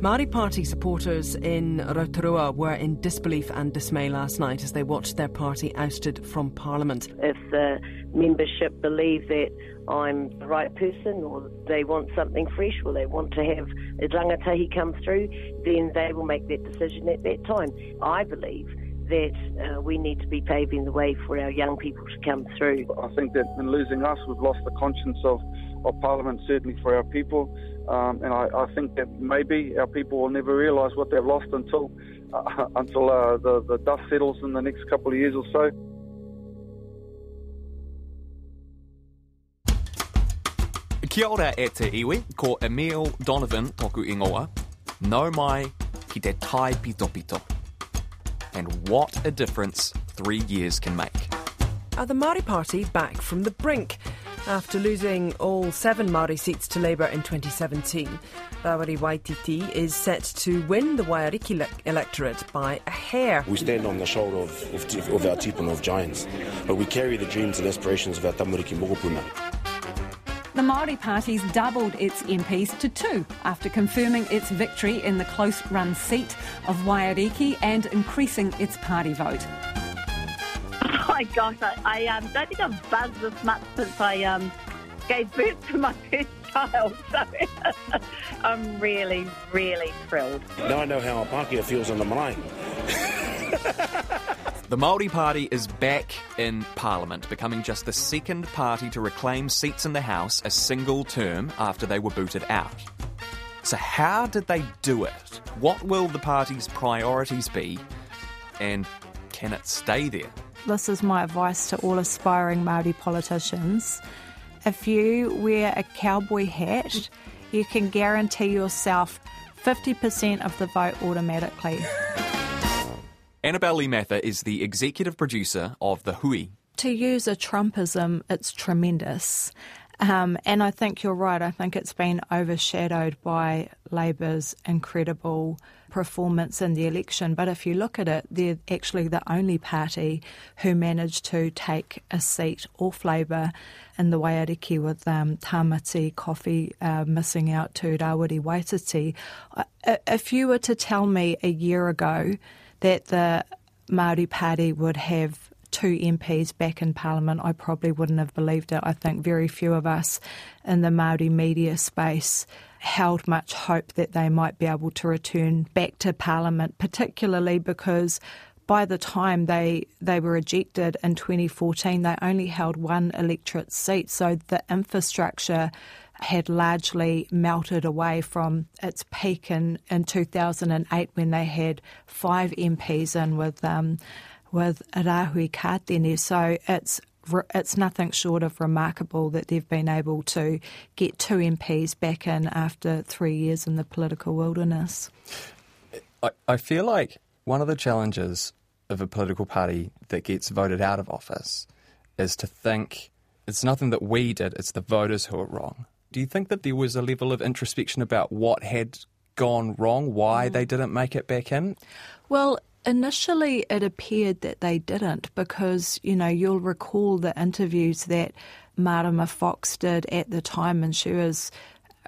Māori Party supporters in Rotorua were in disbelief and dismay last night as they watched their party ousted from Parliament. If the membership believe that I'm the right person or they want something fresh or they want to have a rangatahi come through, then they will make that decision at that time. I believe that uh, we need to be paving the way for our young people to come through. I think that in losing us, we've lost the conscience of, of Parliament, certainly for our people. Um, and I, I, think that maybe our people will never realise what they've lost until uh, until uh, the, the dust settles in the next couple of years or so. Kia ora e te iwi, ko Emile Donovan toku ingoa. No mai ki te tai pito pito. And what a difference three years can make. Are the Māori Party back from the brink? After losing all seven Māori seats to Labour in 2017, Rawiri Waititi is set to win the Waiariki electorate by a hair. We stand on the shoulder of, of, of our tipuna of giants, but we carry the dreams and aspirations of our tamariki mokopuna. The Māori Party's doubled its MPs to two after confirming its victory in the close run seat of Waiariki and increasing its party vote. Oh my gosh, I, I um, don't think I've buzzed this much since I um, gave birth to my first child. So I'm really, really thrilled. Now I know how a Pākehā feels on the marae. The Māori Party is back in Parliament, becoming just the second party to reclaim seats in the House a single term after they were booted out. So, how did they do it? What will the party's priorities be? And can it stay there? This is my advice to all aspiring Māori politicians. If you wear a cowboy hat, you can guarantee yourself 50% of the vote automatically. Annabelle Lee Mather is the executive producer of The Hui. To use a Trumpism, it's tremendous. Um, and I think you're right. I think it's been overshadowed by Labor's incredible performance in the election. But if you look at it, they're actually the only party who managed to take a seat off Labour in the Waiariki with um, Tamati Coffee uh, missing out to Rawiri Waititi. If you were to tell me a year ago that the Māori Party would have two MPs back in Parliament, I probably wouldn't have believed it. I think very few of us in the Māori media space held much hope that they might be able to return back to Parliament, particularly because by the time they they were ejected in 2014, they only held one electorate seat, so the infrastructure had largely melted away from its peak in, in 2008 when they had five MPs in with um, with Rahui Katene. So it's it's nothing short of remarkable that they've been able to get two MPs back in after three years in the political wilderness. I, I feel like one of the challenges of a political party that gets voted out of office is to think it's nothing that we did, it's the voters who are wrong. Do you think that there was a level of introspection about what had gone wrong, why mm. they didn't make it back in? Well, initially it appeared that they didn't because, you know, you'll recall the interviews that Marama Fox did at the time and she was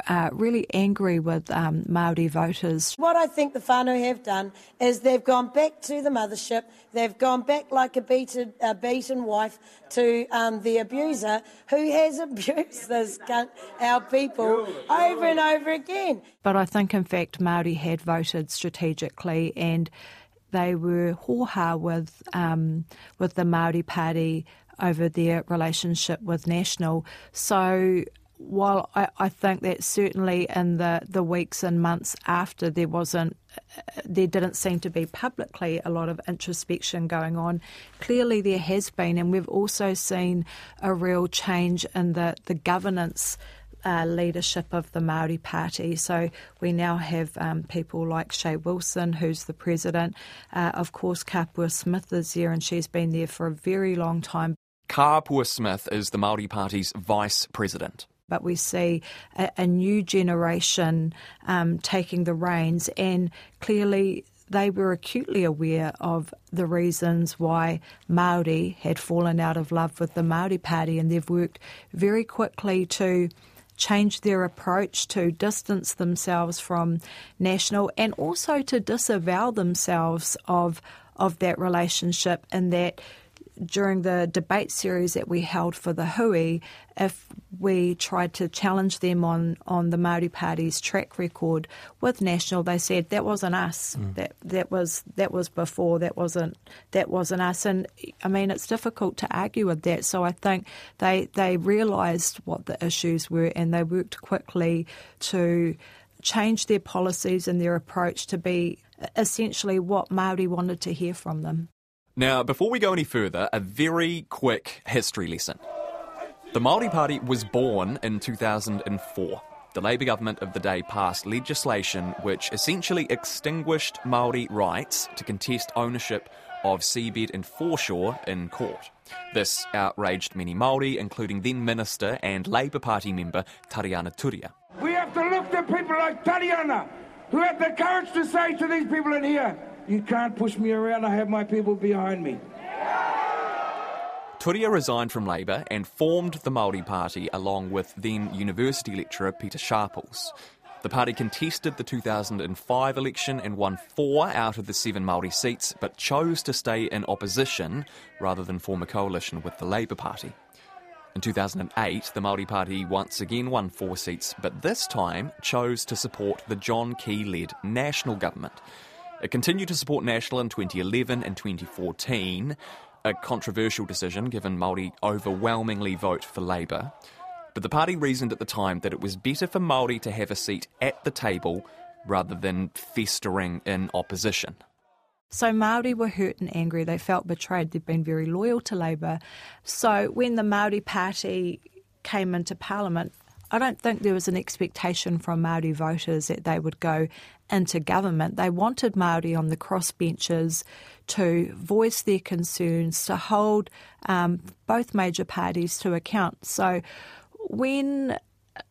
uh, really angry with um, Maori voters. What I think the whānau have done is they've gone back to the mothership. They've gone back like a beaten, a beaten wife to um, the abuser who has abused this our people over and over again. But I think, in fact, Maori had voted strategically and they were hoha with um, with the Maori Party over their relationship with National. So while I, I, think that certainly in the, the weeks and months after there wasn't there didn't seem to be publicly a lot of introspection going on. Clearly there has been and we've also seen a real change in the, the governance uh, leadership of the Maori Party. So we now have um, people like Che Wilson, who's the president. Uh, of course, Kapua Smith is there, and she's been there for a very long time. Kapua Smith is the Maori Party's vice president. But we see a, a new generation um, taking the reins, and clearly they were acutely aware of the reasons why Maori had fallen out of love with the Maori Party, and they've worked very quickly to change their approach to distance themselves from national and also to disavow themselves of of that relationship and that during the debate series that we held for the Hui, if we tried to challenge them on, on the Māori Party's track record with National, they said that wasn't us. Mm. That that was that was before. That wasn't that wasn't us. And I mean, it's difficult to argue with that. So I think they they realised what the issues were and they worked quickly to change their policies and their approach to be essentially what Maori wanted to hear from them. Now, before we go any further, a very quick history lesson. The Māori Party was born in 2004. The Labour government of the day passed legislation which essentially extinguished Māori rights to contest ownership of seabed and foreshore in court. This outraged many Māori, including then Minister and Labour Party member Tariana Turia. We have to look at people like Tariana, who had the courage to say to these people in here, you can't push me around, I have my people behind me. Turia resigned from Labour and formed the Māori Party along with then university lecturer Pita Sharples. The party contested the 2005 election and won four out of the seven Māori seats, but chose to stay in opposition rather than form a coalition with the Labour Party. In 2008, the Māori Party once again won four seats, but this time chose to support the John Key led national government. Uh, it continued to support National in 2011 and 2014, a controversial decision given Māori overwhelmingly vote for Labour. But the party reasoned at the time that it was better for Māori to have a seat at the table rather than festering in opposition. So Maori were hurt and angry. They felt betrayed. They'd been very loyal to Labour. So when the Maori Party came into Parliament, I don't think there was an expectation from Maori voters that they would go into government. They wanted Maori on the crossbenches to voice their concerns, to hold um, both major parties to account. So when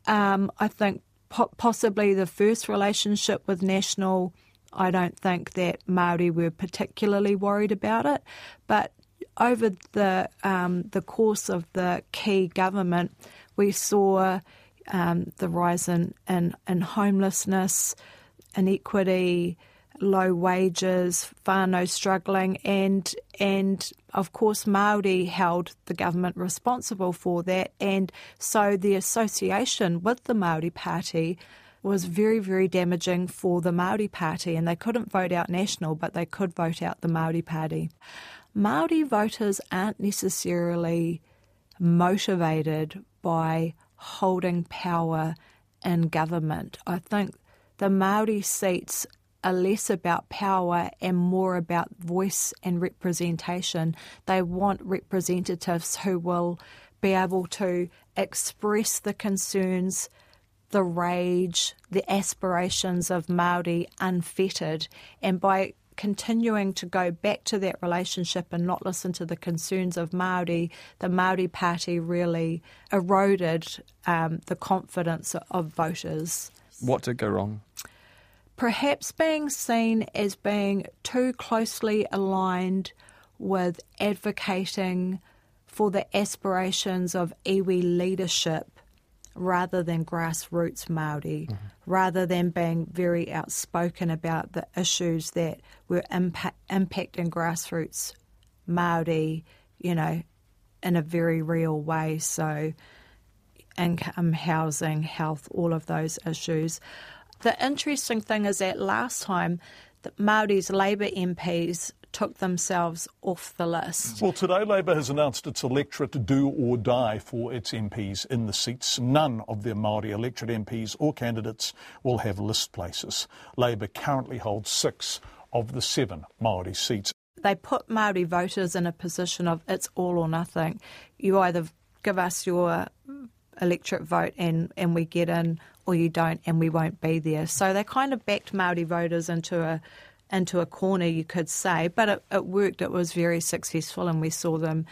um, I think po- possibly the first relationship with National, I don't think that Maori were particularly worried about it, but over the um, the course of the Key government, we saw um, the rise in, in, in homelessness, inequity, low wages, whānau struggling, and and of course Maori held the government responsible for that, and so the association with the Maori Party was very very damaging for the Maori Party, and they couldn't vote out National, but they could vote out the Maori Party. Maori voters aren't necessarily motivated by holding power in government. I think the Maori seats are less about power and more about voice and representation. They want representatives who will be able to express the concerns, the rage, the aspirations of Maori unfettered, and by continuing to go back to that relationship and not listen to the concerns of Maori, the Maori Party really eroded um, the confidence of voters. What did go wrong? Perhaps being seen as being too closely aligned with advocating for the aspirations of iwi leadership rather than grassroots Māori, mm-hmm. rather than being very outspoken about the issues that were impact, impacting grassroots Māori, you know, in a very real way. So, income, um, housing, health, all of those issues. The interesting thing is that last time, the Māori's Labour MPs took themselves off the list. Well, today Labor has announced its electorate to do or die for its MPs in the seats. None of their Māori electorate MPs or candidates will have list places. Labor currently holds six of the seven Māori seats. They put Māori voters in a position of it's all or nothing. You either give us your electorate vote and, and we get in, or you don't and we won't be there. So they kind of backed Māori voters into a into a corner, you could say, but it, it worked. It was very successful, and we saw them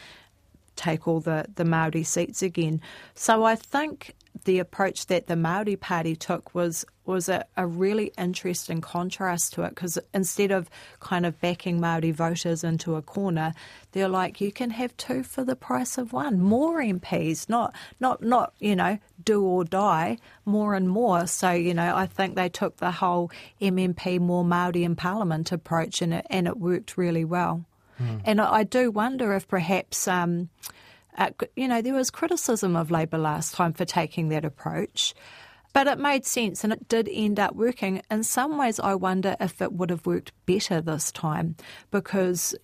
take all the, the Maori seats again. So I think the approach that the Maori Party took was was a, a really interesting contrast to it because instead of kind of backing Maori voters into a corner, they're like, you can have two for the price of one, more MPs, not not not you know do or die, more and more. So you know, I think they took the whole MMP more Maori in Parliament approach, and it and it worked really well. Mm. And I, I, do wonder if perhaps. Um, uh, you know, there was criticism of Labor last time for taking that approach. But it made sense and it did end up working. In some ways, I wonder if it would have worked better this time because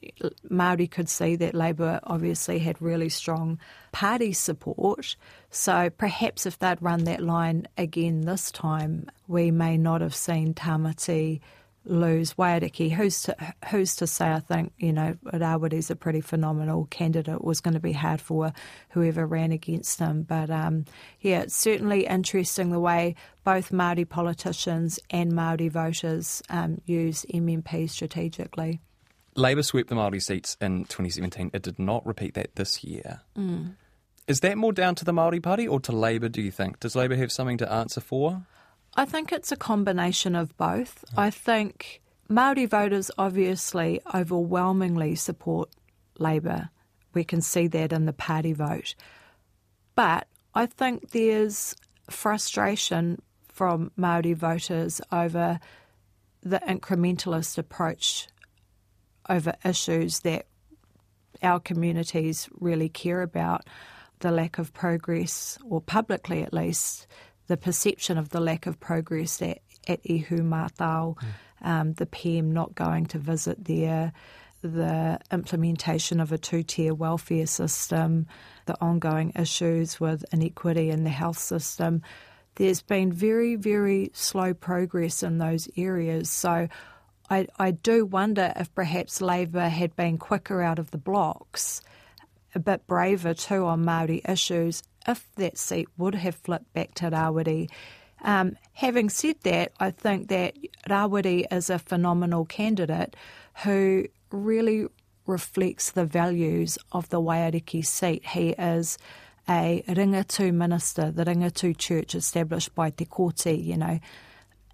Māori could see that Labour obviously had really strong party support. So perhaps if they'd run that line again this time, we may not have seen Tamati lose Waiariki. Who's to, who's to say, I think, you know, Rawiri's a pretty phenomenal candidate. It was going to be hard for whoever ran against him. But um, yeah, it's certainly interesting the way both Māori politicians and Māori voters um, use MMP strategically. Labor swept the Māori seats in 2017. It did not repeat that this year. Mm. Is that more down to the Māori Party or to Labor, do you think? Does Labor have something to answer for? I think it's a combination of both. I think Maori voters obviously overwhelmingly support Labor. We can see that in the party vote. But I think there's frustration from Maori voters over the incrementalist approach over issues that our communities really care about, the lack of progress, or publicly at least, the perception of the lack of progress at, at Ihumātao, mm. um, the PM not going to visit there, the implementation of a two tier welfare system, the ongoing issues with inequity in the health system. There's been very, very slow progress in those areas. So I, I do wonder if perhaps Labor had been quicker out of the blocks, a bit braver too on Māori issues, if that seat would have flipped back to Rawiri. Um, having said that, I think that Rawiri is a phenomenal candidate who really reflects the values of the Waiariki seat. He is a Ringatu minister, the Ringatu church established by Te Kooti, you know,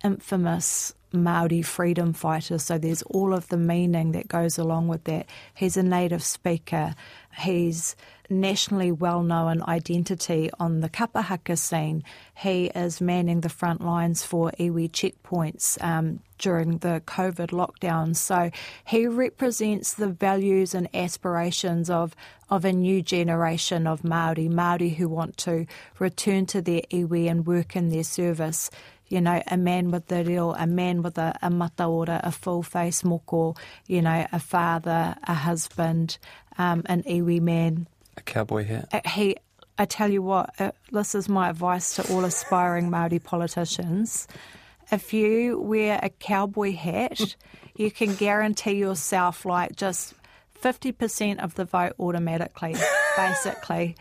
infamous Maori freedom fighter. So there's all of the meaning that goes along with that. He's a native speaker. He's nationally well known identity on the kapahaka scene. He is manning the front lines for iwi checkpoints um, during the COVID lockdown. So he represents the values and aspirations of, of a new generation of Maori, Maori who want to return to their iwi and work in their service you know, a man with the reo, a man with a, a mataora, a full face moko, you know, a father, a husband, um, an iwi man a cowboy hat. Uh, he, I tell you what, uh, this is my advice to all aspiring Maori politicians. If you wear a cowboy hat, you can guarantee yourself like just 50% of the vote automatically, basically.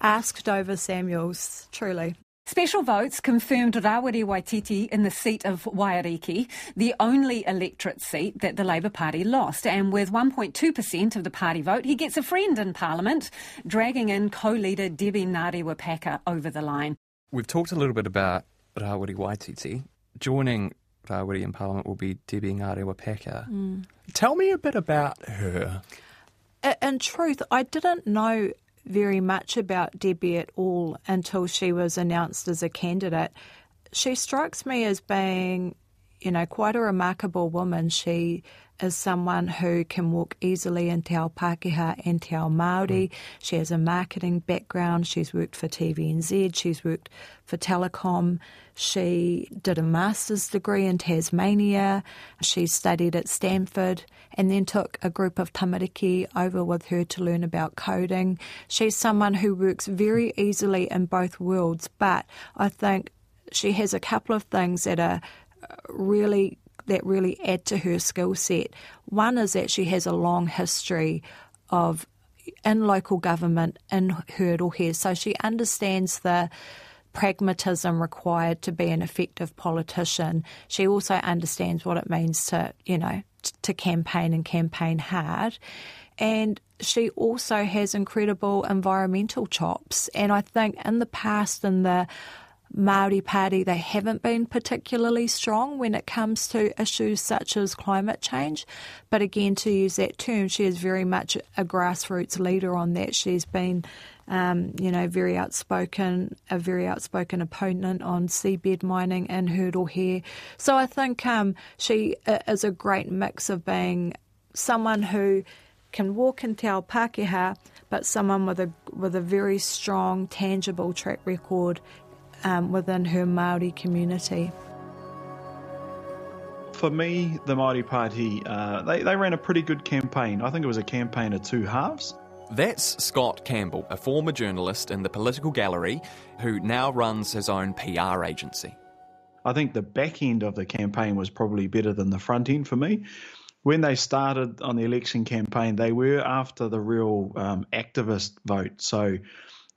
Ask Dover Samuels, truly. Special votes confirmed Rawiri Waititi in the seat of Waiariki, the only electorate seat that the Labour Party lost. And with 1.2% of the party vote, he gets a friend in Parliament, dragging in co-leader Debbie Ngarewa over the line. We've talked a little bit about Rawiri Waititi. Joining Rawiri in Parliament will be Debbie Ngarewa Mm. Tell me a bit about her. In truth, I didn't know very much about Debbie at all until she was announced as a candidate. She strikes me as being, you know, quite a remarkable woman. She is someone who can walk easily in Te Ao Pākehā and Te Ao Māori. Mm. She has a marketing background. She's worked for TVNZ. She's worked for Telecom. She did a master's degree in Tasmania. She studied at Stanford and then took a group of tamariki over with her to learn about coding. She's someone who works very easily in both worlds, but I think she has a couple of things that are really that really add to her skill set. One is that she has a long history of in local government in Hāwera, so she understands the pragmatism required to be an effective politician. She also understands what it means to, you know, to campaign and campaign hard. and she also has incredible environmental chops. And I think in the past, in the Maori Party, they haven't been particularly strong when it comes to issues such as climate change. But again, to use that term, she is very much a grassroots leader on that. She's been, um, you know, very outspoken, a very outspoken opponent on seabed mining and Hāwera. So I think um, she is a great mix of being someone who can walk and tell Pākehā, but someone with a with a very strong, tangible track record um, within her Maori community. For me, the Maori Party, uh, they, they ran a pretty good campaign. I think it was a campaign of two halves. That's Scott Campbell, a former journalist in the political gallery who now runs his own PR agency. I think the back end of the campaign was probably better than the front end for me. When they started on the election campaign, they were after the real um, activist vote. So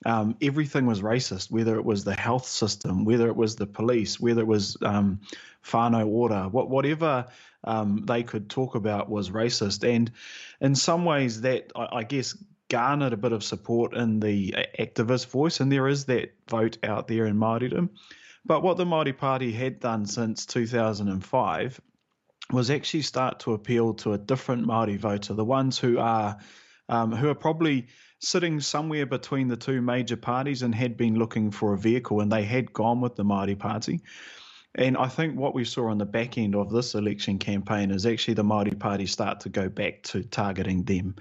um, everything was racist, whether it was the health system, whether it was the police, whether it was um, whānau ora, what, whatever um, they could talk about was racist. And in some ways, that I, I guess garnered a bit of support in the activist voice, and there is that vote out there in Māoridom. But what the Māori Party had done since 2005 was actually start to appeal to a different Māori voter, the ones who are um, who are probably sitting somewhere between the two major parties and had been looking for a vehicle, and they had gone with the Māori Party. And I think what we saw on the back end of this election campaign is actually the Māori Party start to go back to targeting them.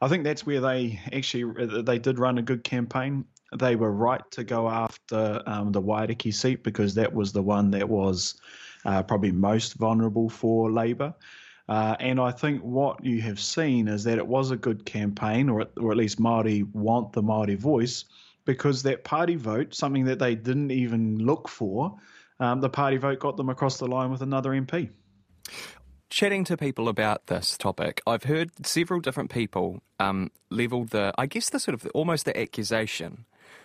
I think that's where they actually they did run a good campaign. They were right to go after um, the Waiariki seat because that was the one that was uh, probably most vulnerable for Labour. Uh, and I think what you have seen is that it was a good campaign, or, or at least Māori want the Māori voice, because that party vote, something that they didn't even look for, um, the party vote got them across the line with another MP. Chatting to people about this topic, I've heard several different people um, level the, I guess, the sort of almost the accusation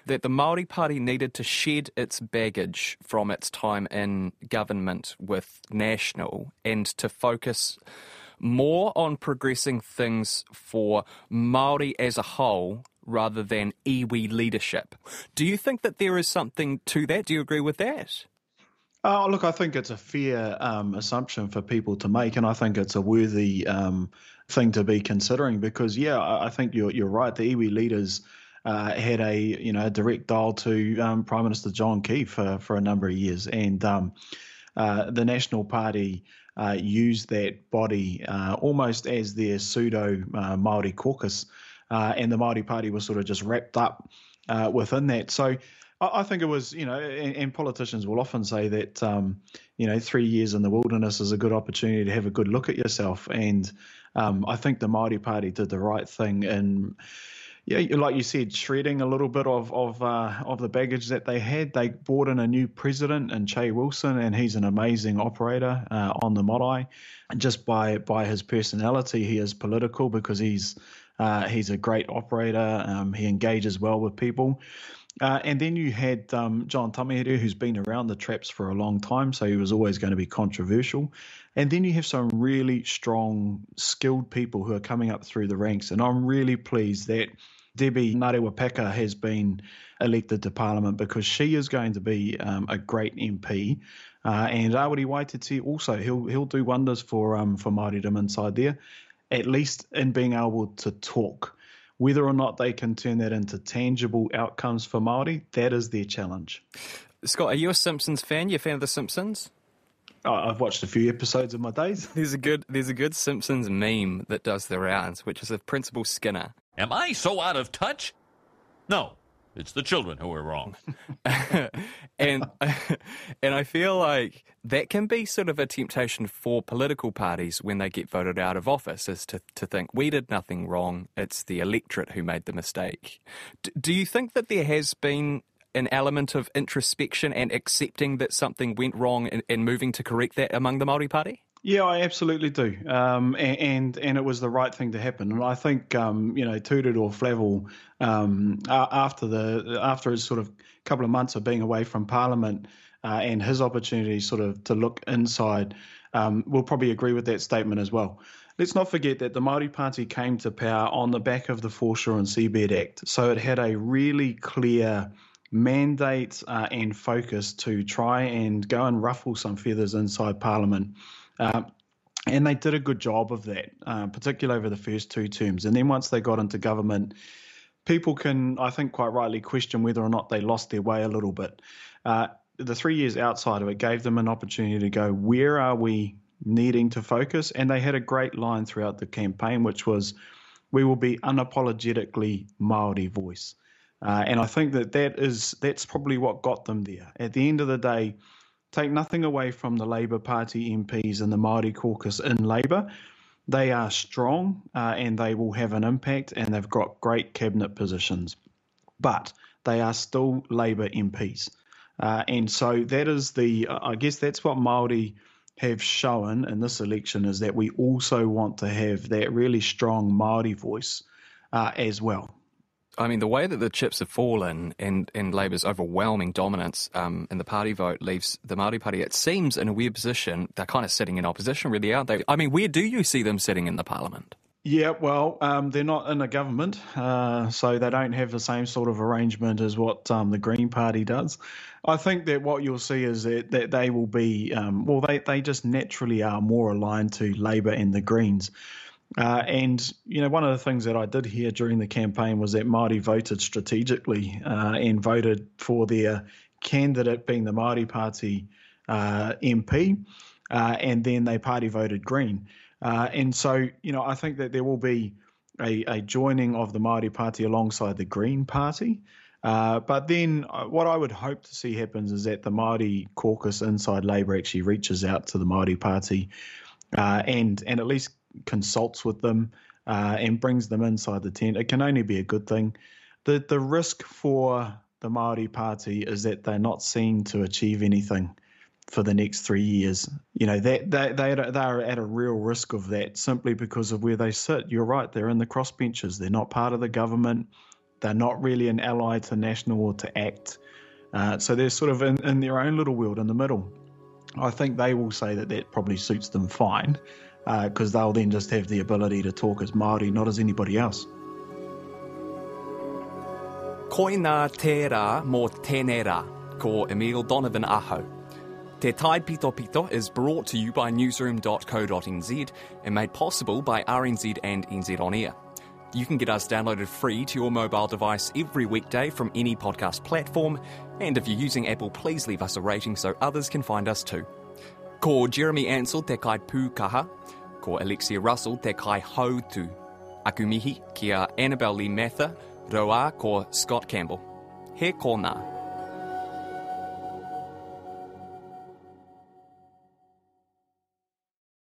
that the Maori Party needed to shed its baggage from its time in government with National and to focus more on progressing things for Maori as a whole rather than iwi leadership. Do you think that there is something to that? Do you agree with that? Oh, look, I think it's a fair um, assumption for people to make, and I think it's a worthy um, thing to be considering because, yeah, I think you're you're right. The iwi leaders uh, had a you know a direct dial to um, Prime Minister John Key for for a number of years, and um, uh, the National Party uh, used that body uh, almost as their pseudo uh, Maori caucus, uh, and the Maori Party was sort of just wrapped up within that. So. I think it was, you know, and, and politicians will often say that, um, you know, three years in the wilderness is a good opportunity to have a good look at yourself. And um, I think the Māori Party did the right thing in yeah, like you said, shredding a little bit of of uh, of the baggage that they had. They brought in a new president and Che Wilson, and he's an amazing operator uh, on the marae. And just by by his personality, he is political because he's uh, he's a great operator. Um, he engages well with people. Uh, and then you had um, John Tamihere, who's been around the traps for a long time, so he was always going to be controversial. And then you have some really strong, skilled people who are coming up through the ranks. And I'm really pleased that Debbie Ngarewa has been elected to Parliament because she is going to be um, a great MP. Uh, and Rawiri Waititi also, he'll he'll do wonders for um, for Māoridom inside there, at least in being able to talk. Whether or not they can turn that into tangible outcomes for Māori, that is their challenge. Scott, are you a Simpsons fan? You a fan of The Simpsons? I've watched a few episodes of my days. There's a good there's a good Simpsons meme that does the rounds, which is of Principal Skinner. Am I so out of touch? No, it's the children who are wrong. and and I feel like that can be sort of a temptation for political parties when they get voted out of office is to, to think we did nothing wrong. It's the electorate who made the mistake. D- do you think that there has been an element of introspection and accepting that something went wrong and, and moving to correct that among the Maori Party? Yeah, I absolutely do, um, and, and it was the right thing to happen. And I think um, you know, Te Ururoa Flavell, um, after the after a sort of couple of months of being away from Parliament, uh, and his opportunity sort of to look inside um, will probably agree with that statement as well. Let's not forget that the Māori Party came to power on the back of the Foreshore and Seabed Act, so it had a really clear mandate uh, and focus to try and go and ruffle some feathers inside Parliament. Uh, and they did a good job of that, uh, particularly over the first two terms. And then once they got into government, people can, I think, quite rightly question whether or not they lost their way a little bit. Uh, the three years outside of it gave them an opportunity to go, where are we needing to focus? And they had a great line throughout the campaign, which was, we will be unapologetically Maori voice. Uh, and I think that that is that's probably what got them there. At the end of the day, take nothing away from the Labour Party MPs and the Maori caucus in Labour. They are strong uh, and they will have an impact, and they've got great cabinet positions. But they are still Labour MPs. Uh, and so that is the, I guess that's what Māori have shown in this election is that we also want to have that really strong Māori voice uh, as well. I mean, the way that the chips have fallen and, and Labour's overwhelming dominance um, in the party vote leaves the Māori Party, it seems, in a weird position. They're kind of sitting in opposition, really, aren't they? I mean, where do you see them sitting in the parliament? Yeah, well, um, they're not in a government, uh, so they don't have the same sort of arrangement as what um, the Green Party does. I think that what you'll see is that, that they will be, um, well, they, they just naturally are more aligned to Labour and the Greens. Uh, and you know, one of the things that I did hear during the campaign was that Māori voted strategically uh, and voted for their candidate being the Māori Party uh, MP, uh, and then they party voted Green. Uh, and so, you know, I think that there will be a, a joining of the Māori Party alongside the Green Party. Uh, but then, what I would hope to see happens is that the Māori caucus inside Labour actually reaches out to the Māori Party and and at least consults with them uh, and brings them inside the tent, it can only be a good thing. The the risk for the Maori Party is that they're not seen to achieve anything for the next three years. You know that they they they are at a real risk of that simply because of where they sit. You're right; they're in the crossbenches. They're not part of the government. They're not really an ally to National or to ACT. Uh, so they're sort of in, in their own little world in the middle. I think they will say that that probably suits them fine because uh, they'll then just have the ability to talk as Māori, not as anybody else. Koina tērā mō tēnera, ko Emile Donovan aho. Te Tai Pito Pito is brought to you by newsroom.co.nz and made possible by RNZ and NZ On Air. You can get us downloaded free to your mobile device every weekday from any podcast platform, and if you're using Apple, please leave us a rating so others can find us too. Ko Jeremy Ansell te kai pūkaha, ko Alexia Russell te kai hautu. Aku mihi kia Annabelle Lee Mather, roa ko Scott Campbell. He kōnā.